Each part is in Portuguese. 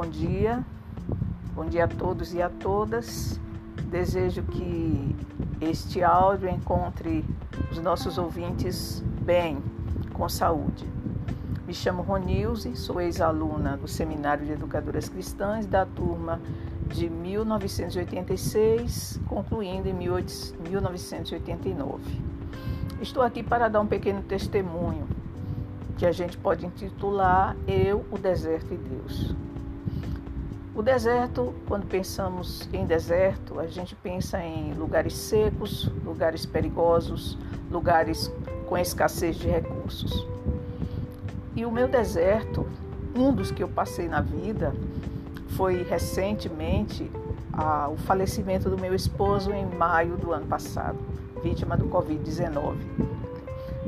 Bom dia, bom dia a todos e a todas. Desejo que este áudio encontre os nossos ouvintes bem, com saúde. Me chamo Ronilze, sou ex-aluna do Seminário de Educadoras Cristãs da turma de 1986, concluindo em 1989. Estou aqui para dar um pequeno testemunho que a gente pode intitular Eu, o Deserto e Deus. O deserto, quando pensamos em deserto, a gente pensa em lugares secos, lugares perigosos, lugares com escassez de recursos. E o meu deserto, um dos que eu passei na vida, foi recentemente o falecimento do meu esposo em maio do ano passado, vítima do Covid-19.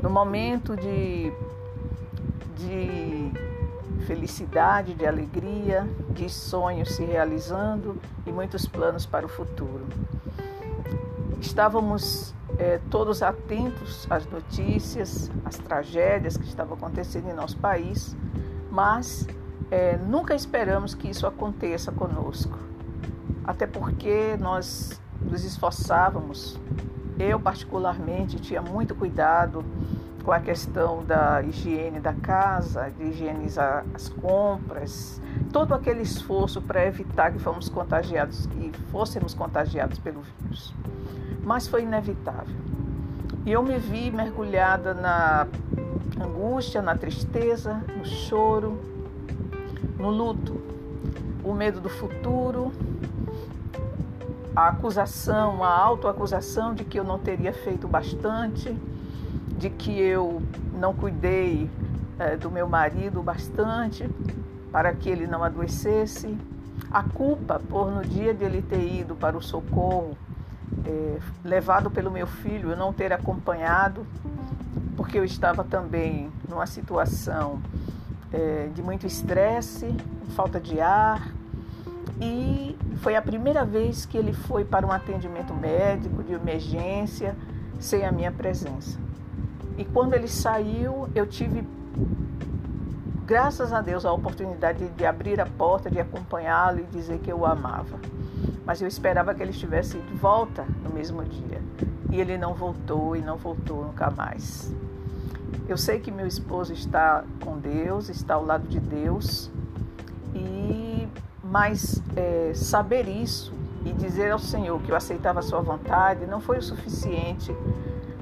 No momento de de felicidade, de alegria, de sonhos se realizando e muitos planos para o futuro. Estávamos é, todos atentos às notícias, às tragédias que estavam acontecendo em nosso país, mas é, nunca esperamos que isso aconteça conosco. Até porque nós nos esforçávamos, eu particularmente tinha muito cuidado com a questão da higiene da casa, de higienizar as compras, todo aquele esforço para evitar que fomos contagiados, que fôssemos contagiados pelo vírus. Mas foi inevitável. E eu me vi mergulhada na angústia, na tristeza, no choro, no luto, o medo do futuro, a acusação, a autoacusação de que eu não teria feito bastante de que eu não cuidei é, do meu marido bastante para que ele não adoecesse, a culpa por no dia de ele ter ido para o socorro, é, levado pelo meu filho, eu não ter acompanhado, porque eu estava também numa situação é, de muito estresse, falta de ar, e foi a primeira vez que ele foi para um atendimento médico de emergência sem a minha presença. E quando ele saiu, eu tive, graças a Deus, a oportunidade de abrir a porta, de acompanhá-lo e dizer que eu o amava. Mas eu esperava que ele estivesse de volta no mesmo dia. E ele não voltou e não voltou nunca mais. Eu sei que meu esposo está com Deus, está ao lado de Deus, e mas é, saber isso e dizer ao Senhor que eu aceitava a sua vontade não foi o suficiente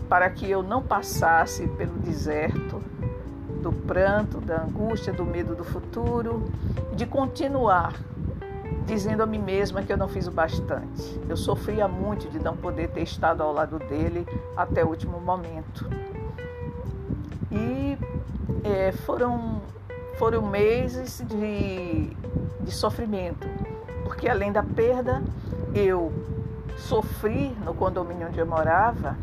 para que eu não passasse pelo deserto do pranto, da angústia, do medo do futuro, de continuar dizendo a mim mesma que eu não fiz o bastante. Eu sofria muito de não poder ter estado ao lado dele até o último momento. E é, foram, foram meses de, de sofrimento, porque além da perda, eu sofri no condomínio onde eu morava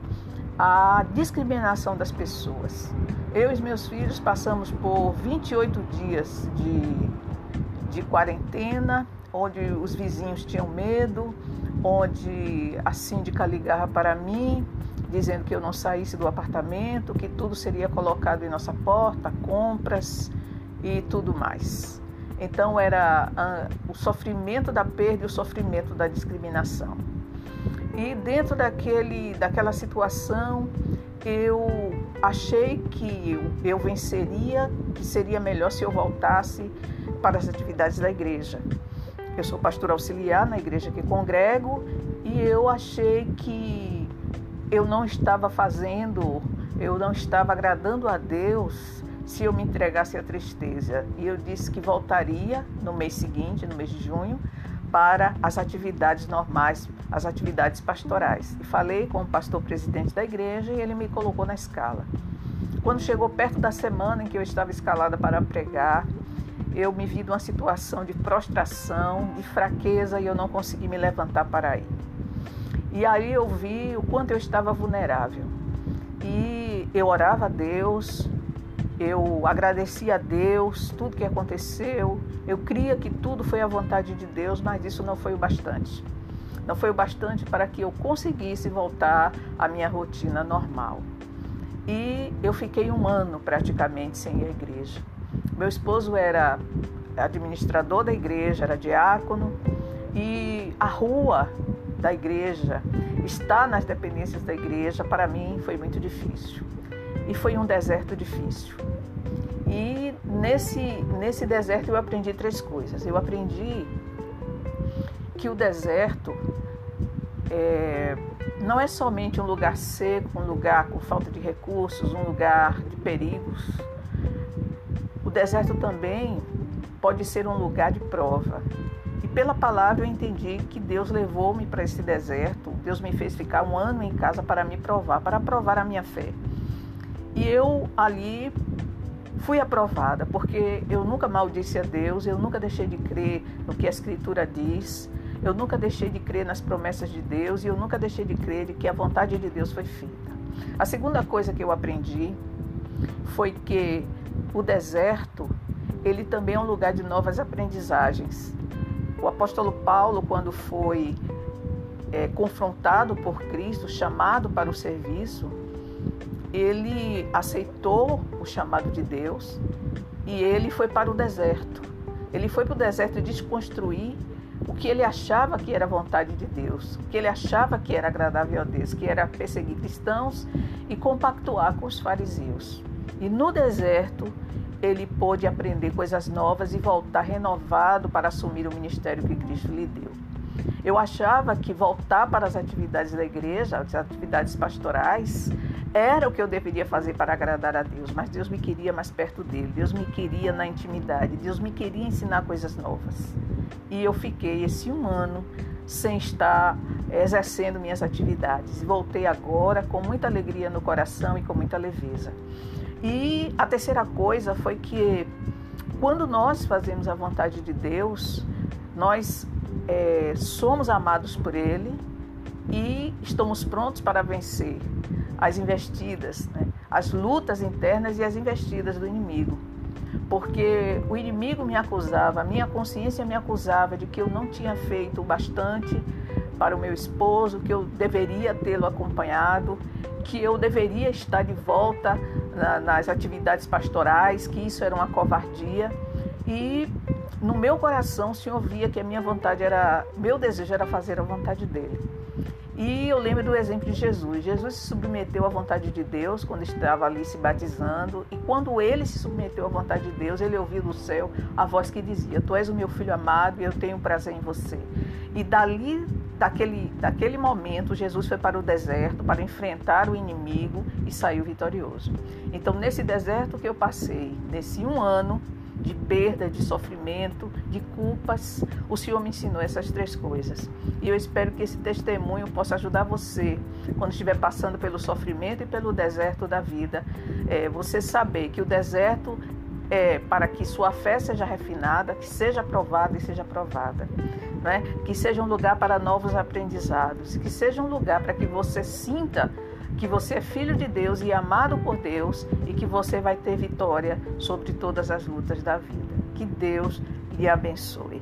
a discriminação das pessoas. Eu e meus filhos passamos por 28 dias de, de quarentena, onde os vizinhos tinham medo, onde a síndica ligava para mim, dizendo que eu não saísse do apartamento, que tudo seria colocado em nossa porta, compras e tudo mais. Então era ah, o sofrimento da perda e o sofrimento da discriminação. E dentro daquele, daquela situação, eu achei que eu, eu venceria, que seria melhor se eu voltasse para as atividades da igreja. Eu sou pastor auxiliar na igreja que congrego e eu achei que eu não estava fazendo, eu não estava agradando a Deus se eu me entregasse à tristeza. E eu disse que voltaria no mês seguinte, no mês de junho, para as atividades normais, as atividades pastorais. E falei com o pastor presidente da igreja e ele me colocou na escala. Quando chegou perto da semana em que eu estava escalada para pregar, eu me vi numa situação de prostração, de fraqueza e eu não consegui me levantar para ir. E aí eu vi o quanto eu estava vulnerável. E eu orava a Deus, eu agradeci a Deus tudo que aconteceu. Eu cria que tudo foi a vontade de Deus, mas isso não foi o bastante. Não foi o bastante para que eu conseguisse voltar à minha rotina normal. E eu fiquei um ano praticamente sem ir à igreja. Meu esposo era administrador da igreja, era diácono, e a rua da igreja, estar nas dependências da igreja, para mim foi muito difícil. E foi um deserto difícil. E nesse, nesse deserto eu aprendi três coisas. Eu aprendi que o deserto é, não é somente um lugar seco, um lugar com falta de recursos, um lugar de perigos. O deserto também pode ser um lugar de prova. E pela palavra eu entendi que Deus levou-me para esse deserto, Deus me fez ficar um ano em casa para me provar, para provar a minha fé. E eu ali fui aprovada, porque eu nunca maldisse a Deus, eu nunca deixei de crer no que a Escritura diz, eu nunca deixei de crer nas promessas de Deus e eu nunca deixei de crer de que a vontade de Deus foi feita. A segunda coisa que eu aprendi foi que o deserto, ele também é um lugar de novas aprendizagens. O apóstolo Paulo, quando foi é, confrontado por Cristo, chamado para o serviço, ele aceitou o chamado de Deus e ele foi para o deserto. Ele foi para o deserto desconstruir o que ele achava que era vontade de Deus, o que ele achava que era agradável a Deus, que era perseguir cristãos e compactuar com os fariseus. E no deserto, ele pôde aprender coisas novas e voltar renovado para assumir o ministério que Cristo lhe deu. Eu achava que voltar para as atividades da igreja, as atividades pastorais, era o que eu deveria fazer para agradar a Deus, mas Deus me queria mais perto dele, Deus me queria na intimidade, Deus me queria ensinar coisas novas. E eu fiquei esse um ano sem estar exercendo minhas atividades. Voltei agora com muita alegria no coração e com muita leveza. E a terceira coisa foi que quando nós fazemos a vontade de Deus, nós é, somos amados por Ele e estamos prontos para vencer as investidas, né? as lutas internas e as investidas do inimigo. Porque o inimigo me acusava, a minha consciência me acusava de que eu não tinha feito o bastante para o meu esposo, que eu deveria tê-lo acompanhado, que eu deveria estar de volta na, nas atividades pastorais, que isso era uma covardia. E no meu coração se ouvia que a minha vontade era, meu desejo era fazer a vontade dele. E eu lembro do exemplo de Jesus. Jesus se submeteu à vontade de Deus quando estava ali se batizando. E quando ele se submeteu à vontade de Deus, ele ouviu do céu a voz que dizia: Tu és o meu filho amado e eu tenho prazer em você. E dali, daquele, daquele momento, Jesus foi para o deserto para enfrentar o inimigo e saiu vitorioso. Então, nesse deserto que eu passei, nesse um ano, de perda, de sofrimento, de culpas. O Senhor me ensinou essas três coisas. E eu espero que esse testemunho possa ajudar você, quando estiver passando pelo sofrimento e pelo deserto da vida, é, você saber que o deserto é para que sua fé seja refinada, que seja aprovada e seja aprovada. Né? Que seja um lugar para novos aprendizados, que seja um lugar para que você sinta que você é filho de Deus e amado por Deus e que você vai ter vitória sobre todas as lutas da vida. Que Deus lhe abençoe.